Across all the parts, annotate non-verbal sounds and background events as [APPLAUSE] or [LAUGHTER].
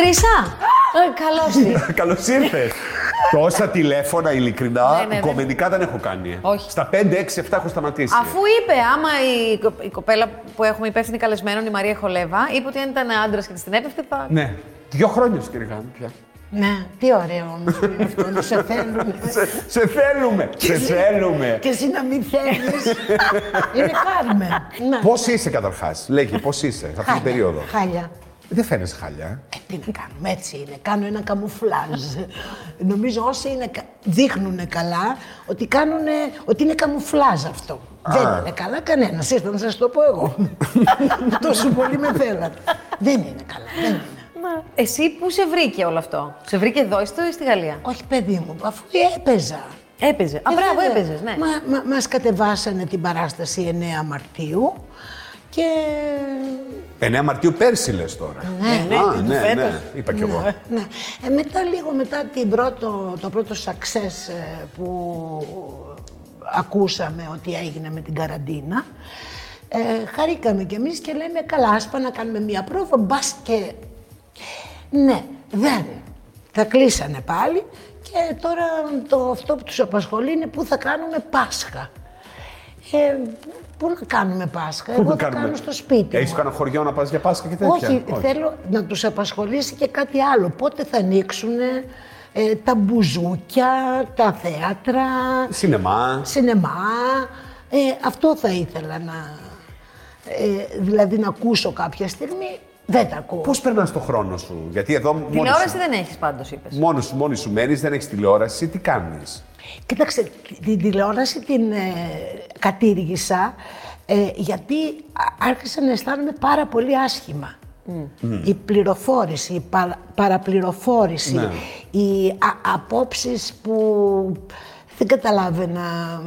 Χρυσά! Καλώς ήρθατε. [LAUGHS] Καλώς ήρθες. Τόσα τηλέφωνα, ειλικρινά, Ναι, ναι, ναι. κομμενικά δεν έχω κάνει. ε. Όχι. Στα 5, 6, 7 έχω σταματήσει. Αφού είπε, άμα η, κο- η κοπέλα που έχουμε υπεύθυνη καλεσμένων, η Μαρία Χολέβα, είπε ότι αν ήταν άντρας και της την έπεφτε θα. Ναι. Δύο χρόνια σου, κύριε Γάνη, πια. Ναι, τι ωραίο όμως είναι αυτό, να [LAUGHS] σε θέλουν. Σε, σε θέλουμε! σε θέλουμε! Και εσύ να μην θέλεις. [LAUGHS] είναι χάρημε. Ναι. Πώς είσαι καταρχάς, λέγει, πώς είσαι σε αυτή την Χάλια, περίοδο; Χάλια. Δεν φαίνεσαι χάλια. ε. Ε, τι να κάνουμε, έτσι είναι. Κάνω ένα καμουφλάζ. Νομίζω όσοι είναι, δείχνουν καλά ότι, κάνουνε, ότι είναι καμουφλάζ αυτό. Δεν είναι καλά κανένας. Ήρθα να σας το πω εγώ. [LAUGHS] Τόσο πολύ με θέλατε. δεν είναι καλά. Δεν είναι. Μα, Εσύ πού σε βρήκε όλο αυτό; Σε βρήκε εδώ ή στο- ή στη Γαλλία; Όχι, παιδί μου, αφού έπαιζα. Έπαιζε. Α, Ε, μπράβο, βέβαια. έπαιζες, ναι. Μα, μα, μας κατεβάσανε την παράσταση 9 Μαρτίου και 9 Μαρτίου πέρσι λες τώρα. Ναι, Α, ναι, φέτος. ναι, είπα κι εγώ. Ναι. Ε, μετά λίγο μετά την πρώτο, το πρώτο success ε, που ακούσαμε ότι έγινε με την καραντίνα, ε, χαρήκαμε κι εμείς και λέμε καλά, ας πάμε να κάνουμε μια πρόβα, μπας και... Ναι, δεν. Τα κλείσανε πάλι και τώρα το, αυτό που τους απασχολεί είναι πού θα κάνουμε Πάσχα. Ε, πού να κάνουμε Πάσχα, Πού εγώ να θα κάνουμε; κάνω στο σπίτι Έχεις μου. κανένα χωριό να πας για Πάσχα και τέτοια; Όχι, θέλω να τους απασχολήσει και κάτι άλλο. Πότε θα ανοίξουν ε, τα μπουζούκια, τα θέατρα, Σινεμά. σινεμά. Ε, αυτό θα ήθελα να... Ε, δηλαδή να ακούσω κάποια στιγμή. Δεν τα ακούω. Πώς περνάς το χρόνο σου, Γιατί εδώ μόνος Τηλεόραση σου, δεν έχεις πάντως, είπες. μόνος σου, μόνη σου μένεις, δεν έχεις τηλεόραση, τι κάνεις; Κοίταξε, την τηλεόραση την ε, κατήργησα ε, γιατί α- άρχισα να αισθάνομαι πάρα πολύ άσχημα. Η πληροφόρηση, η παρα- παραπληροφόρηση, Ναι. οι α, απόψεις που δεν καταλάβαινα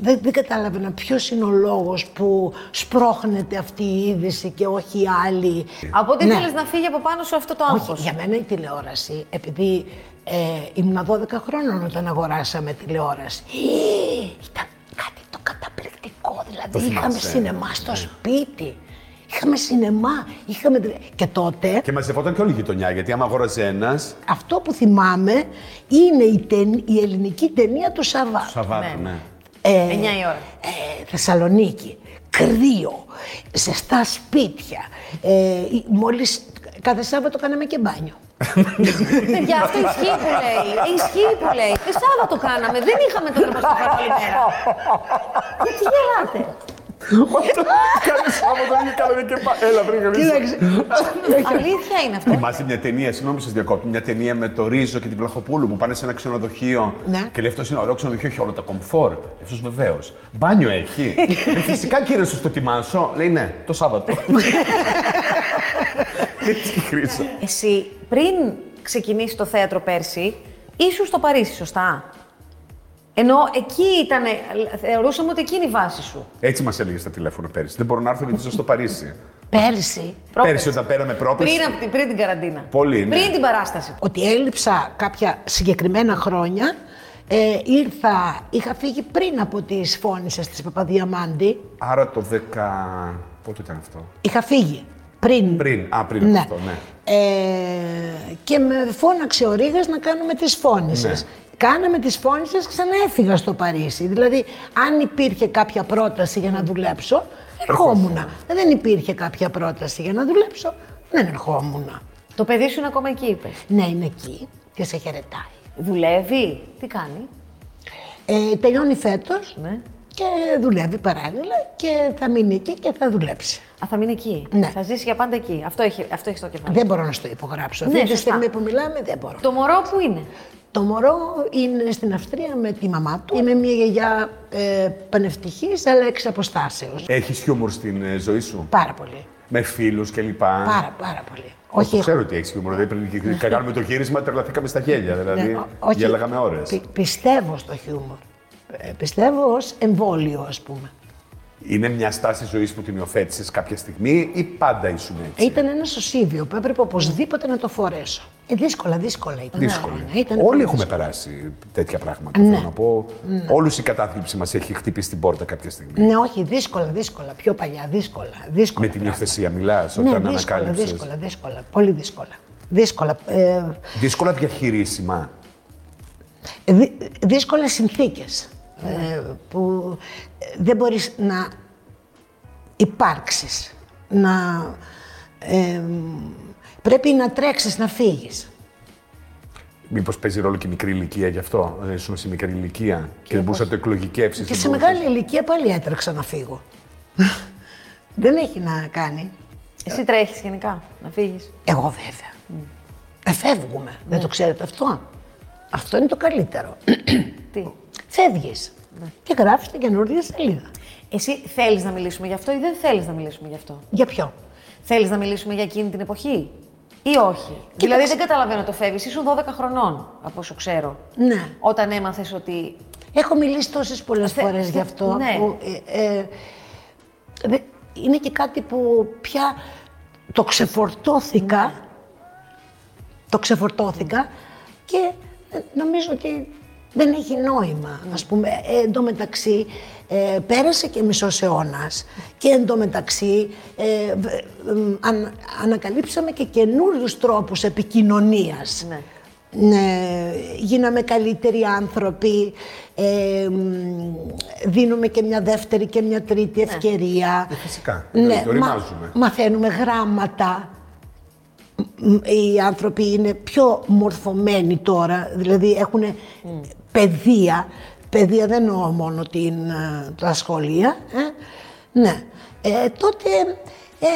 δεν, δεν κατάλαβαινα ποιος είναι ο λόγος που σπρώχνεται αυτή η είδηση και όχι η άλλη. Από ό,τι Ναι. ήθελε να φύγει από πάνω σου αυτό το Όχι, άγχος. για μένα η τηλεόραση, επειδή ε, ήμουν 12 χρόνων όταν αγοράσαμε τηλεόραση, ε, ήταν κάτι το καταπληκτικό. Δηλαδή, Το είχαμε θυμάσαι. σινεμά στο σπίτι. Είχαμε σινεμά. Είχαμε... τηλε- Και τότε, Και μαζευόταν και όλη η γειτονιά, γιατί άμα αγόραζε ένα. αυτό που θυμάμαι είναι η, ταιν- η ελληνική ταινία του Σαββάτου. Σαββάτου, Ναι. ναι. Ε, 9 η ώρα. ε, Θεσσαλονίκη, κρύο, ζεστά σπίτια. Ε, η- μόλις κάθε Σάββατο κάναμε και μπάνιο. Παιδιά, αυτό ισχύει που λέει. Ισχύει που λέει. Και Σάββατο κάναμε. Δεν είχαμε το θερμοστοφάνο όλη μέρα. Γιατί [LAUGHS] γελάτε. Κάνε Σάββατο και κάνανε και πά. Έλα, πριν Κοίταξε. Αλήθεια είναι αυτό. Θυμάσαι μια ταινία, συγγνώμη που σα διακόπτω, μια ταινία με το Ρίζο και την Πλαχοπούλου που πάνε σε ένα ξενοδοχείο Ναι. και λέει αυτός είναι ωραίο ξενοδοχείο, έχει όλα τα κομφόρ. Αυτός βεβαίως. Μπάνιο έχει. ε, φυσικά κύριε, σου το τιμάσω. Λέει ναι, το Σάββατο. [LAUGHS] Έτσι χρήσα. Εσύ πριν ξεκινήσει το θέατρο πέρσι, ήσουν στο Παρίσι, σωστά; Ενώ εκεί ήταν, θεωρούσαμε ότι εκεί είναι η βάση σου. Έτσι μας έλεγε στα τηλέφωνα πέρυσι. Δεν μπορώ να έρθω γιατί είσαι στο Παρίσι. Πέρσι, Πέρυσι όταν πέραμε πρόπερση. Πριν, από την, πριν την καραντίνα. Πολύ, ναι. Πριν την παράσταση. ότι έλειψα κάποια συγκεκριμένα χρόνια, ε, ήρθα, είχα φύγει πριν από τις φώνησες της Παπαδιαμάντη. Άρα το 10. Πότε ήταν αυτό; Είχα φύγει. Πριν. Πριν. Α, πριν από αυτό, ναι. Ε, και με φώναξε ο Ρήγας να κάνουμε τις φώνησες. Ναι. Κάναμε τις φώνησες, ξανά έφυγα στο Παρίσι. Δηλαδή, αν υπήρχε κάποια πρόταση για να δουλέψω, ερχόμουν. Δεν υπήρχε κάποια πρόταση για να δουλέψω, δεν ερχόμουν. Το παιδί σου είναι ακόμα εκεί, είπες. Ναι, είναι εκεί και σε χαιρετάει. Δουλεύει; Τι κάνει; Ε, τελειώνει φέτος Ναι. και δουλεύει παράλληλα και θα μείνει εκεί και θα δουλέψει. Α, θα μείνει εκεί. Ναι. Θα ζήσει για πάντα εκεί. Αυτό έχει, αυτό έχεις στο κεφάλι. Δεν μπορώ να στο υπογράψω. Ναι, Αυτή τη σωστά. στιγμή που μιλάμε δεν μπορώ. Το μωρό που είναι; Το μωρό είναι στην Αυστρία με τη μαμά του. Είμαι μια γιαγιά ε, πανευτυχής, αλλά εξ αποστάσεως. Έχεις χιούμορ στην ε, ζωή σου; Πάρα πολύ. Με φίλους κλπ. Πάρα, πάρα πολύ. Όχι, Όχι, ξέρω ότι έχεις χιούμορ. Δηλαδή πριν και κάνουμε το γύρισμα, τρελαθήκαμε στα γέλια. Δηλαδή, ναι, ό- όχι. γέλαγαμε ώρες. Πι- πιστεύω στο χιούμορ. Ε, πιστεύω ως εμβόλιο, ας πούμε. Είναι μια στάση ζωής που την υιοθέτησες κάποια στιγμή ή πάντα ήσουν έτσι; Ήταν ένα σωσίβιο που έπρεπε οπωσδήποτε να το φορέσω. Ε, δύσκολα, δύσκολα ήταν. Δύσκολο. Ναι, ναι, ήταν Όλοι πολύ έχουμε δύσκολο. περάσει τέτοια πράγματα. Ναι. Θέλω να πω. Όλους η κατάθλιψη μας έχει χτυπήσει την πόρτα κάποια στιγμή. Ναι, όχι, δύσκολα, δύσκολα. Πιο παλιά, δύσκολα. δύσκολα Με την πράγματα. υιοθεσία μιλάς όταν Ναι, δύσκολα, ανακάλυψες. δύσκολα, δύσκολα. Πολύ δύσκολα. Δύσκολα. Ε, Δύσκολα διαχειρίσιμα. δύ- δύσκολες συνθήκες ε, που ε, δεν μπορείς να υπάρξεις, να, ε, πρέπει να τρέξεις, να φύγεις. Μήπως παίζει ρόλο και η μικρή ηλικία γι' αυτό. Δεν ήσουν σε μικρή ηλικία και δεν μπορούσε να το εκλογικεύσει. Και σε μεγάλη ηλικία πάλι έτρεξα να φύγω. [LAUGHS] δεν έχει να κάνει. Εσύ τρέχεις γενικά να φύγεις. Εγώ βέβαια. Ε, φεύγουμε. Δεν το ξέρετε αυτό. Αυτό είναι το καλύτερο. Τι; [CLEARS THROAT] Φεύγεις και γράφεις την καινούργια σελίδα. Εσύ θέλεις να μιλήσουμε γι' αυτό ή δεν θέλεις να μιλήσουμε γι' αυτό; Για ποιο; Θέλεις να μιλήσουμε για εκείνη την εποχή ή όχι; Δηλαδή δεν καταλαβαίνω το φεύγεις. Ήσουν 12 χρονών, από όσο ξέρω. Ναι. Όταν έμαθες ότι. Έχω μιλήσει τόσες πολλές Θε- φορές θε- γι' αυτό. ναι. Που, ε, ε, δε- είναι και κάτι που πια το ξεφορτώθηκα. Ναι. Το ξεφορτώθηκα και ε, νομίζω ότι δεν έχει νόημα. Ναι. Ας πούμε, ε, εντωμεταξύ ε, πέρασε και μισός αιώνας και εντωμεταξύ ε, β- ε, αν- ανακαλύψαμε και καινούριους τρόπους επικοινωνίας. Ναι. Ναι, γίναμε καλύτεροι άνθρωποι, ε, μ, δίνουμε και μια δεύτερη και μια τρίτη ευκαιρία. Ε, φυσικά. Ναι, Το ρημάζουμε. μαθαίνουμε γράμματα. Μ, Οι άνθρωποι είναι πιο μορφωμένοι τώρα, δηλαδή έχουν παιδεία. Παιδεία δεν εννοώ μόνο την, ε, τα σχολεία. Ε. Ναι. Ε, τότε ε,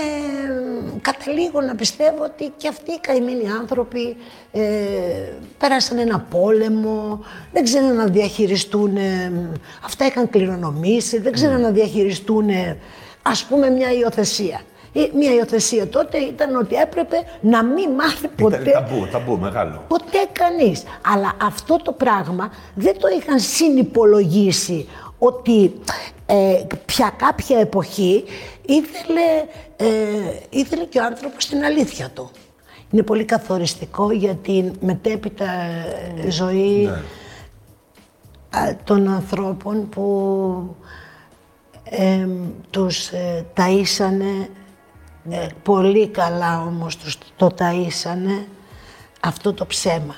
καταλήγω να πιστεύω ότι και αυτοί οι καημένοι άνθρωποι ε, πέρασαν ένα πόλεμο, δεν ξέραν να διαχειριστούν, ε, αυτά είχαν κληρονομήσει, δεν ξέραν να διαχειριστούν ε, ας πούμε μια υιοθεσία. Ε, Μια υιοθεσία τότε ήταν ότι έπρεπε να μην μάθει ποτέ Ήταν ταμπού, ταμπού μεγάλο. Ποτέ κανείς. Αλλά αυτό το πράγμα δεν το είχαν συνυπολογίσει ότι ε, πια κάποια εποχή ήθελε, ε, ήθελε και ο άνθρωπος την αλήθεια του. Είναι πολύ καθοριστικό για την μετέπειτα ε, ζωή Ναι. α, των ανθρώπων που ε, τους ε, ταΐσανε ε, πολύ καλά όμως τους το ταΐσανε αυτό το ψέμα.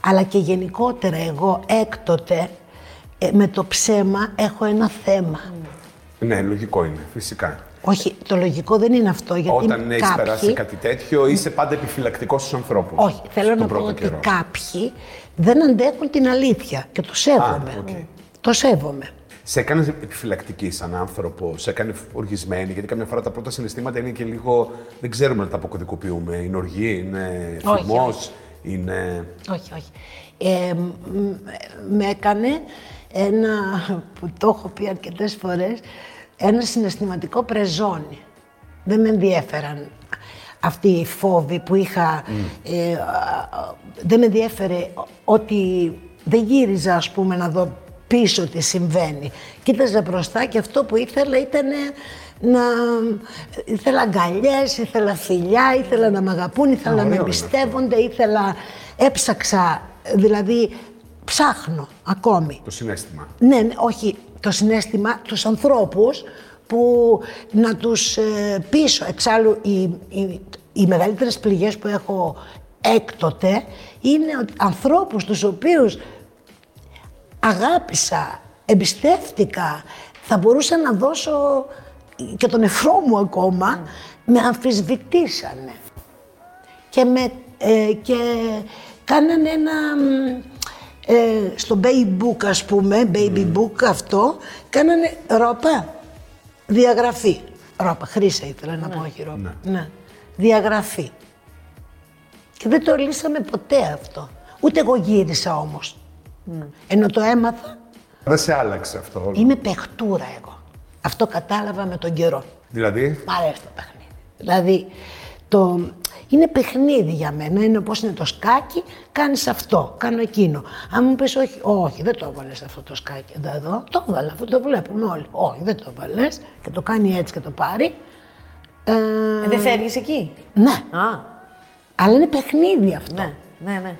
Αλλά και γενικότερα εγώ έκτοτε ε, με το ψέμα έχω ένα θέμα. Ναι, λογικό είναι, φυσικά. Όχι, το λογικό δεν είναι αυτό γιατί Όταν έχεις κάποιοι... περάσει κάτι τέτοιο, είσαι πάντα επιφυλακτικός στους ανθρώπους. Όχι, θέλω να πω ότι κάποιοι δεν αντέχουν την αλήθεια και το σέβομαι. οκ. Το σέβομαι. Σε έκανε επιφυλακτική σαν άνθρωπο, σε έκανε οργισμένη, γιατί καμιά φορά τα πρώτα συναισθήματα είναι και λίγο. δεν ξέρουμε να τα αποκωδικοποιούμε. Είναι οργή, είναι Όχι, θυμός, όχι. είναι. Όχι, όχι. Ε, μ, με έκανε ένα, που το έχω πει αρκετές φορές, ένα συναισθηματικό πρεζόνι. Δεν με ενδιέφεραν αυτοί οι φόβοι που είχα. Ε, α, α, δεν με ενδιέφερε ότι δεν γύριζα, ας πούμε, να δω πίσω τι συμβαίνει. Κοίταζα μπροστά και αυτό που ήθελα ήταν να... Ήθελα αγκαλιές, ήθελα φιλιά, ήθελα να με αγαπούν, ήθελα να με ωραίο είναι αυτό. εμπιστεύονται, ήθελα... Έψαξα, δηλαδή ψάχνω ακόμη. το συνέστημα. Ναι, ναι, όχι το συνέστημα, τους ανθρώπους που να τους ε, πείσω. Εξάλλου, οι, οι, οι μεγαλύτερες πληγές που έχω έκτοτε είναι ότι ανθρώπους τους οποίους αγάπησα, εμπιστεύτηκα, θα μπορούσα να δώσω και τον νεφρό μου ακόμα, με αμφισβητήσανε. Και, με, ε, και κάνανε ένα, μ, ε, στο baby book ας πούμε, baby book αυτό, κάνανε ρόπα, διαγραφή. Ρόπα, χρήσα ήθελα να πω, όχι ρόπα. Ναι. Διαγραφή. Και δεν το λύσαμε ποτέ αυτό. Ούτε εγώ γύρισα όμως. Ενώ το έμαθα, Δεν σε άλλαξε αυτό. όλο. είμαι παιχτούρα εγώ. Αυτό κατάλαβα με τον καιρό. Δηλαδή, Μ' αρέσει το παιχνίδι. Δηλαδή, το, είναι παιχνίδι για μένα. Είναι όπως είναι το σκάκι, κάνεις αυτό, κάνω εκείνο. Αν μου πεις όχι, όχι, δεν το έβαλες αυτό το σκάκι εδώ, το έβαλα, αυτό το βλέπουμε όλοι. Όχι, δεν το έβαλες και το κάνει έτσι και το πάρει. Ε, Ε, δεν φεύγεις εκεί; ναι, Α, αλλά είναι παιχνίδι αυτό. ναι, ναι, ναι.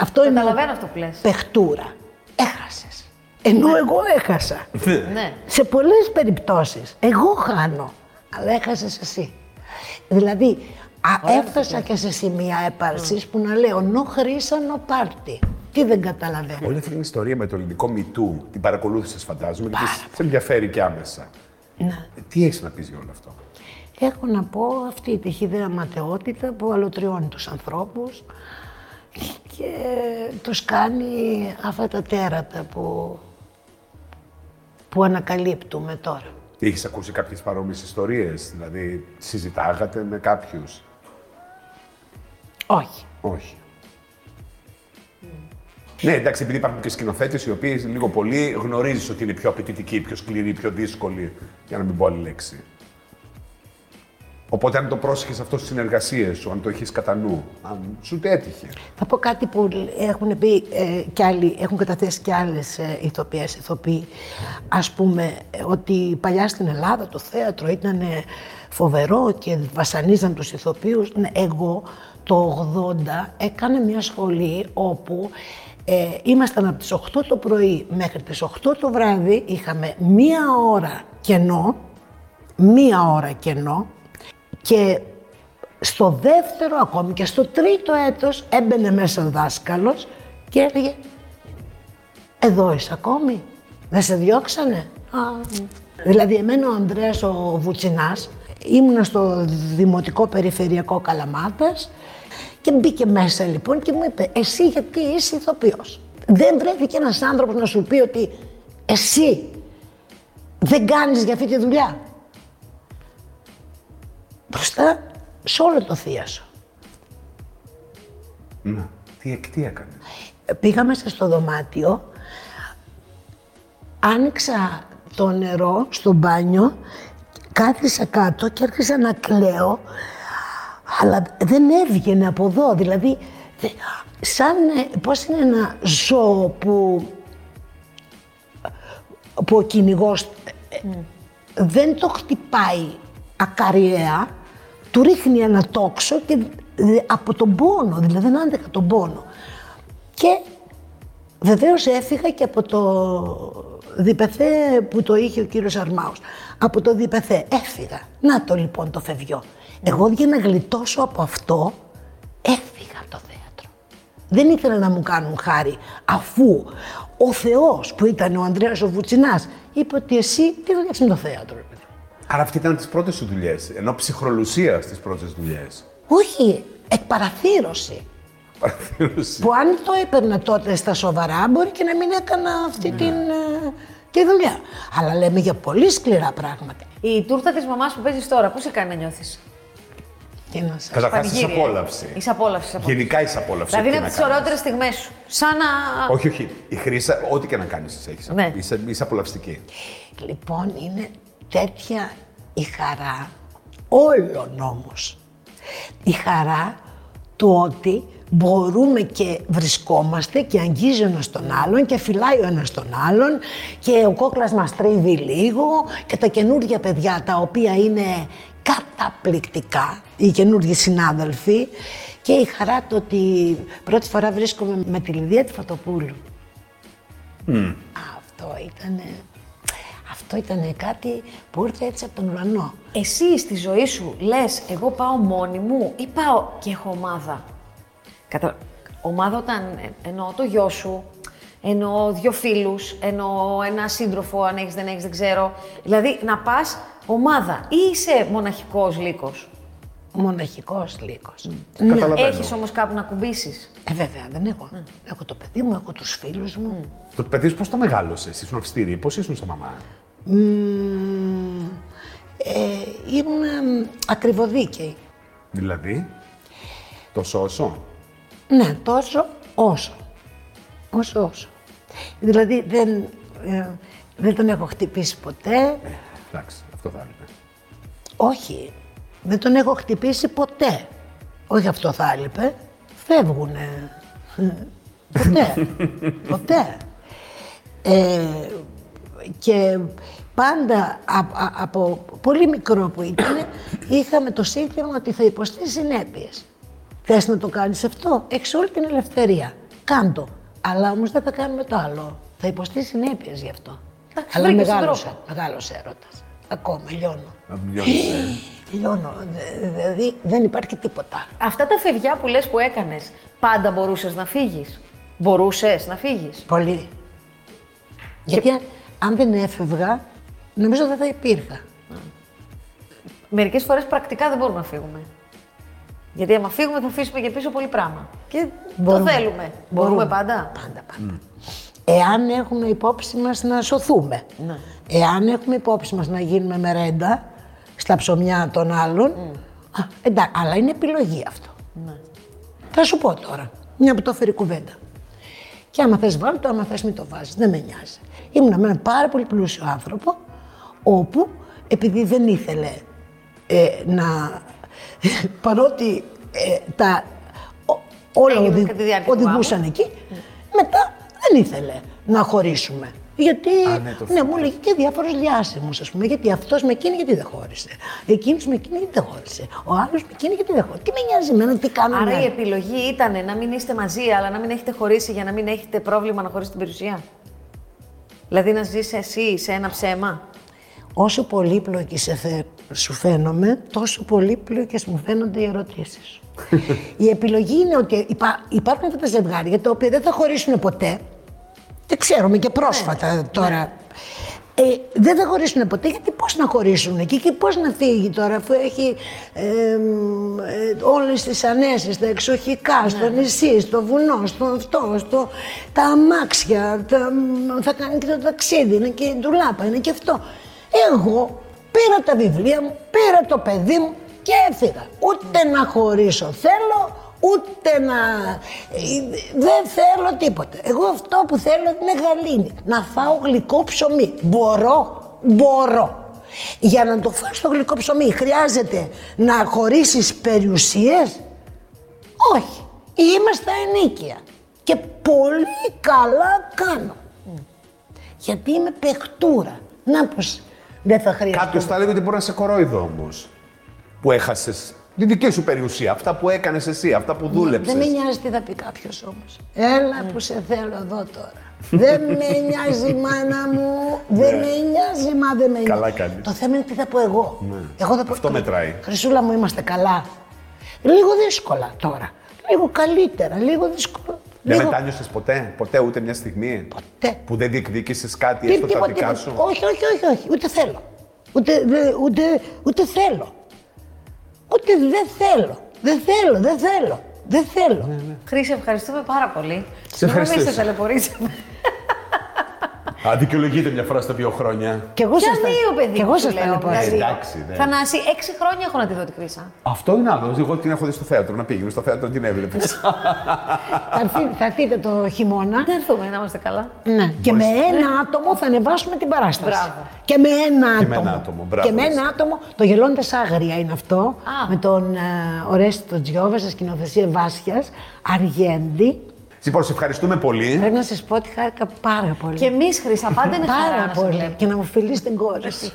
Αυτό είναι Καταλαβαίνω αυτό που λες. παιχτούρα. Έχασες. Ενώ εγώ έχασα. Ναι. Σε πολλές περιπτώσεις. Εγώ χάνω. Αλλά έχασες εσύ. Δηλαδή, α, έφτασα και σε σημεία έπαρσης που να λέω νο χρήσανο πάρτι. Τι δεν καταλαβαίνω. Όλη αυτή την ιστορία με το ελληνικό μητού την παρακολούθησες, φαντάζομαι, γιατί σε ενδιαφέρει και άμεσα. Ναι. Ε, Τι έχεις να πεις για όλο αυτό; Έχω να πω αυτή η τυχηδέα ματαιότητα που αλωτριώνει τους ανθρώπους και τους κάνει αυτά τα τέρατα που, που ανακαλύπτουμε τώρα. Έχει ακούσει κάποιες παρόμοιες ιστορίες, δηλαδή συζητάγατε με κάποιους; Όχι. Όχι. Ναι, εντάξει, επειδή υπάρχουν και σκηνοθέτες οι οποίοι λίγο πολύ γνωρίζεις ότι είναι πιο απαιτητικοί, πιο σκληροί, πιο δύσκολοι, για να μην πω άλλη λέξη. Οπότε, αν το πρόσεχες αυτό στις συνεργασίες σου, αν το έχεις κατά νου, αν σου το έτυχε. Θα πω κάτι που έχουν πει ε, κι άλλοι, έχουν καταθέσει κι άλλες ε, ηθοποιές, ηθοποιοί. Ας πούμε ε, ότι παλιά στην Ελλάδα το θέατρο ήταν ε, φοβερό και βασανίζαν τους ηθοποιούς. Ναι, εγώ το 80 έκανα μια σχολή όπου ε, ήμασταν από τις 8 το πρωί μέχρι τις 8 το βράδυ, είχαμε μία ώρα κενό, μία ώρα κενό και στο δεύτερο ακόμη και στο τρίτο έτος έμπαινε μέσα ο δάσκαλος και έλεγε «Εδώ είσαι ακόμη, δεν σε διώξανε». Α, δηλαδή εμένα ο Ανδρέας ο Βουτσινάς ήμουνα στο Δημοτικό Περιφερειακό Καλαμάτας και μπήκε μέσα λοιπόν και μου είπε «Εσύ γιατί είσαι ηθοποιός». Δεν βρέθηκε ένας άνθρωπος να σου πει ότι εσύ δεν κάνεις για αυτή τη δουλειά. Μπροστά σε όλο το θείασο. Ναι. Τι, τι έκανε; Πήγα μέσα στο δωμάτιο, άνοιξα το νερό στο μπάνιο, κάθισα κάτω και άρχισα να κλαίω, αλλά δεν έβγαινε από εδώ, δηλαδή δε- σαν, ε, πώς είναι ένα ζώο που, που ο κυνηγός ε, δεν το χτυπάει ακαριέα, του ρίχνει ένα τόξο και δε- από τον πόνο, δηλαδή δεν άντεχα τον πόνο. Και βεβαίως έφυγα και από το διπεθέ που το είχε ο κύριος Αρμάους. Από το διπεθέ έφυγα. Να το λοιπόν το φευγιό. Εγώ για να γλιτώσω από αυτό, έφυγα από το θέατρο. Δεν ήθελα να μου κάνουν χάρη, αφού ο Θεός που ήταν ο Ανδρέας ο Βουτσινάς είπε ότι εσύ τι δουλειά με το θέατρο. Ρε παιδί μου». Άρα αυτή ήταν τις πρώτες σου δουλειές. Ενώ ψυχρολουσία στις πρώτες δουλειές. Όχι, εκπαραθύρωση. Που αν το έπαιρνα τότε στα σοβαρά, μπορεί και να μην έκανα αυτή την, ε, τη δουλειά. Αλλά λέμε για πολύ σκληρά πράγματα. Η τούρτα της μαμάς που παίζεις τώρα, πώς σε κάνει να νιώθεις; Τι να σας Καταρχάς, είσαι Πανηγύρι, ε. απόλαυση. Είσαι απόλαυση. Γενικά είσαι απόλαυση. Δηλαδή ό,τι είναι και από να τις κάνεις. ωραιότερες στιγμές σου. Σαν να. Όχι, όχι. Η χρήσα, ό,τι και να κάνεις, έχεις. Ναι. Είσαι, είσαι απολαυστική. Λοιπόν, είναι τέτοια η χαρά όλων όμως. Η χαρά του ότι μπορούμε και βρισκόμαστε και αγγίζει ο ένας τον άλλον και φυλάει ο ένας τον άλλον και ο κόκλας μας τρίβει λίγο και τα καινούργια παιδιά τα οποία είναι καταπληκτικά, οι καινούργιοι συνάδελφοι και η χαρά του ότι πρώτη φορά βρίσκομαι με τη Λιδία τη Φωτοπούλου. Αυτό ήταν. Αυτό ήταν κάτι που ήρθε έτσι από τον ουρανό. Εσύ στη ζωή σου λες εγώ πάω μόνη μου ή πάω και έχω ομάδα. Κατα... Ομάδα όταν ε, εννοώ το γιο σου, εννοώ δύο φίλους, εννοώ ένα σύντροφο αν έχεις δεν έχεις δεν ξέρω. Δηλαδή να πας ομάδα ή είσαι μοναχικός λύκος; Μοναχικός λύκος. Καταλαβαίνω. Έχεις όμως κάπου να κουμπίσεις. Ε, βέβαια, δεν έχω. Έχω το παιδί μου, έχω τους φίλους μου. Το παιδί πώς το μεγάλωσες, ήσουν αυστηρή, πώς ήσουν στα μαμά; Μμμ, ε, ήμουν μ, ακριβοδίκαιη. Δηλαδή, τόσο όσο; Ναι, τόσο όσο. Όσο όσο. Δηλαδή δεν, ε, δεν τον έχω χτυπήσει ποτέ. Εντάξει, αυτό θα έλεγα. Όχι, δεν τον έχω χτυπήσει ποτέ. ποτέ, όχι αυτό θα έλειπε, φεύγουνε. [LAUGHS] ποτέ, ποτέ. Ε, και πάντα από, από πολύ μικρό που ήταν, είχαμε το σύνθημα ότι θα υποστεί συνέπειες. Θες να το κάνεις αυτό, έχεις όλη την ελευθερία. Κάντο. Αλλά όμως δεν θα κάνουμε το άλλο. Θα υποστεί συνέπειες γι' αυτό. Εντάξει, Αλλά βρήκες τον μεγάλος τρόπο. μεγάλος έρωτας. Ακόμα λιώνω. Λιώνεις, [GASPS] Λιώνω. Δε- Δηλαδή δεν υπάρχει τίποτα. Αυτά τα φευγιά που λες που έκανες, πάντα μπορούσες να φύγεις; Μπορούσες να φύγεις; Πολύ. Γιατί αν- αν δεν έφευγα, νομίζω δεν θα υπήρχα. Μερικές φορές πρακτικά δεν μπορούμε να φύγουμε. Γιατί άμα φύγουμε θα αφήσουμε και πίσω πολύ πράγμα. Και Μπορούμε. το θέλουμε. Μπορούμε, πάντα. Πάντα, πάντα. Εάν έχουμε υπόψη μας να σωθούμε. Ναι. Εάν έχουμε υπόψη μας να γίνουμε μερέντα στα ψωμιά των άλλων. Α, εντάξει, αλλά είναι επιλογή αυτό. Ναι. Θα σου πω τώρα, μια που το έφερε η κουβέντα. Και άμα θες βάλω το, άμα θες μην το βάζεις, δεν με νοιάζει. Ήμουνα με έναν πάρα πολύ πλούσιο άνθρωπο, όπου επειδή δεν ήθελε ε, να... [LAUGHS] παρότι ε, τα ο- όλα Έγινε οδη- κατά τη διάρκεια του οδηγούσαν εκεί, μετά δεν ήθελε να χωρίσουμε. Γιατί, Α, ναι, το ναι, μου έλεγε και διάφορου διάσημους, ας πούμε. Γιατί αυτός με εκείνη γιατί δεν χώρισε. Εκείνο με εκείνη γιατί δεν χώρισε. Ο άλλος με εκείνη γιατί δεν χώρισε. Τι με νοιάζει εμένα, τι κάνουμε. Άρα η επιλογή ήταν να μην είστε μαζί, αλλά να μην έχετε χωρίσει για να μην έχετε πρόβλημα να χωρίσετε την περιουσία; Δηλαδή να ζεις εσύ σε ένα ψέμα; Όσο πολύπλοκη σε θε- σου φαίνομαι, τόσο πολύπλοκες μου φαίνονται οι ερωτήσεις σου. [LAUGHS] η επιλογή είναι ότι υπά- υπάρχουν αυτά τα ζευγάρια τα οποία δεν θα χωρίσουν ποτέ. Δεν ξέρουμε και πρόσφατα τώρα. Ε, δεν θα χωρίσουν ποτέ γιατί πώς να χωρίσουν και, και πώς να φύγει τώρα αφού έχει ε, ε, όλες τις ανέσεις, τα εξοχικά, στο νησί, στο βουνό, στο αυτό, στο, τα αμάξια, τα, θα κάνει και το ταξίδι, είναι και η ντουλάπα, είναι και αυτό. Εγώ πήρα τα βιβλία μου, πήρα το παιδί μου και έφυγα. Ούτε να χωρίσω θέλω, ούτε να... ε, Δεν θέλω τίποτα. Εγώ αυτό που θέλω είναι γαλήνη. Να φάω γλυκό ψωμί. Μπορώ, μπορώ. Για να το φας το γλυκό ψωμί χρειάζεται να χωρίσεις περιουσίες; Όχι. Είμαι στα ενίκεια. Και πολύ καλά κάνω. Γιατί είμαι παιχτούρα. Να πως δεν θα χρειαστεί. Κάποιος θα έλεγε ότι μπορεί να σε κορόιδο όμως. Που έχασες τη δική σου περιουσία, αυτά που έκανες εσύ, αυτά που δούλεψες. Δεν με νοιάζει τι θα πει κάποιος όμως. Έλα που σε θέλω εδώ τώρα. δεν με νοιάζει μάνα μου. [LAUGHS] δεν με νοιάζει, μα δεν με νοιάζει. Ναι. Καλά κάνεις. Ναι. Το θέμα είναι τι θα πω εγώ. εγώ θα πω, Αυτό μετράει. Χρυσούλα μου, είμαστε καλά. Λίγο δύσκολα τώρα. Λίγο καλύτερα, λίγο δύσκολα. Δεν λίγο... μετάνιωσε ποτέ, ποτέ ούτε μια στιγμή; Ποτέ. Που δεν διεκδίκησες κάτι Τι- έστω τα τίποτα, δικά τίποτα. σου; Όχι, όχι, όχι, όχι. Ούτε θέλω. Ούτε, δε- ούτε, ούτε θέλω. Ούτε δεν θέλω. Δεν θέλω, δεν θέλω. Δεν θέλω. Χρήση, ευχαριστούμε πάρα πολύ. Σε ευχαριστώ. Μην σε ταλαιπωρήσαμε. Α, δικαιολογείται μια φορά στα δύο χρόνια. Κι εγώ Ποια σας τα- δύο, παιδί κι εγώ μου, σας σου τα λέω, λέω δηλαδή. εντάξει, ναι. Θανάση, έξι χρόνια έχω να τη δω τη Χρύσα. Αυτό είναι άλλο. Εγώ την έχω δει στο θέατρο να πήγαινε στο θέατρο την έβλεπε. [LAUGHS] Θα, έρθει- θα έρθετε το χειμώνα. Δεν έρθουμε να είμαστε καλά. Ναι. Και με ένα άτομο θα ανεβάσουμε την παράσταση. Μπράβο. Και με ένα Και με άτομο. ένα άτομο, μπράβο, Και με ένα εσύ. άτομο. Το γελώντε άγρια είναι αυτό. Α. Με τον ε, Ορέστη τον Τζιόβα, σε σκηνοθεσίας Βάσια, Αργέντη. Λοιπόν, σε ευχαριστούμε πολύ. Πρέπει να σας πω ότι χάρηκα πάρα πολύ. Και εμείς, Χρύσα, πάντα είναι χαρά πάρα να σε πολύ. βλέπουμε. Και να μου φιλήσει την κόρη. σου.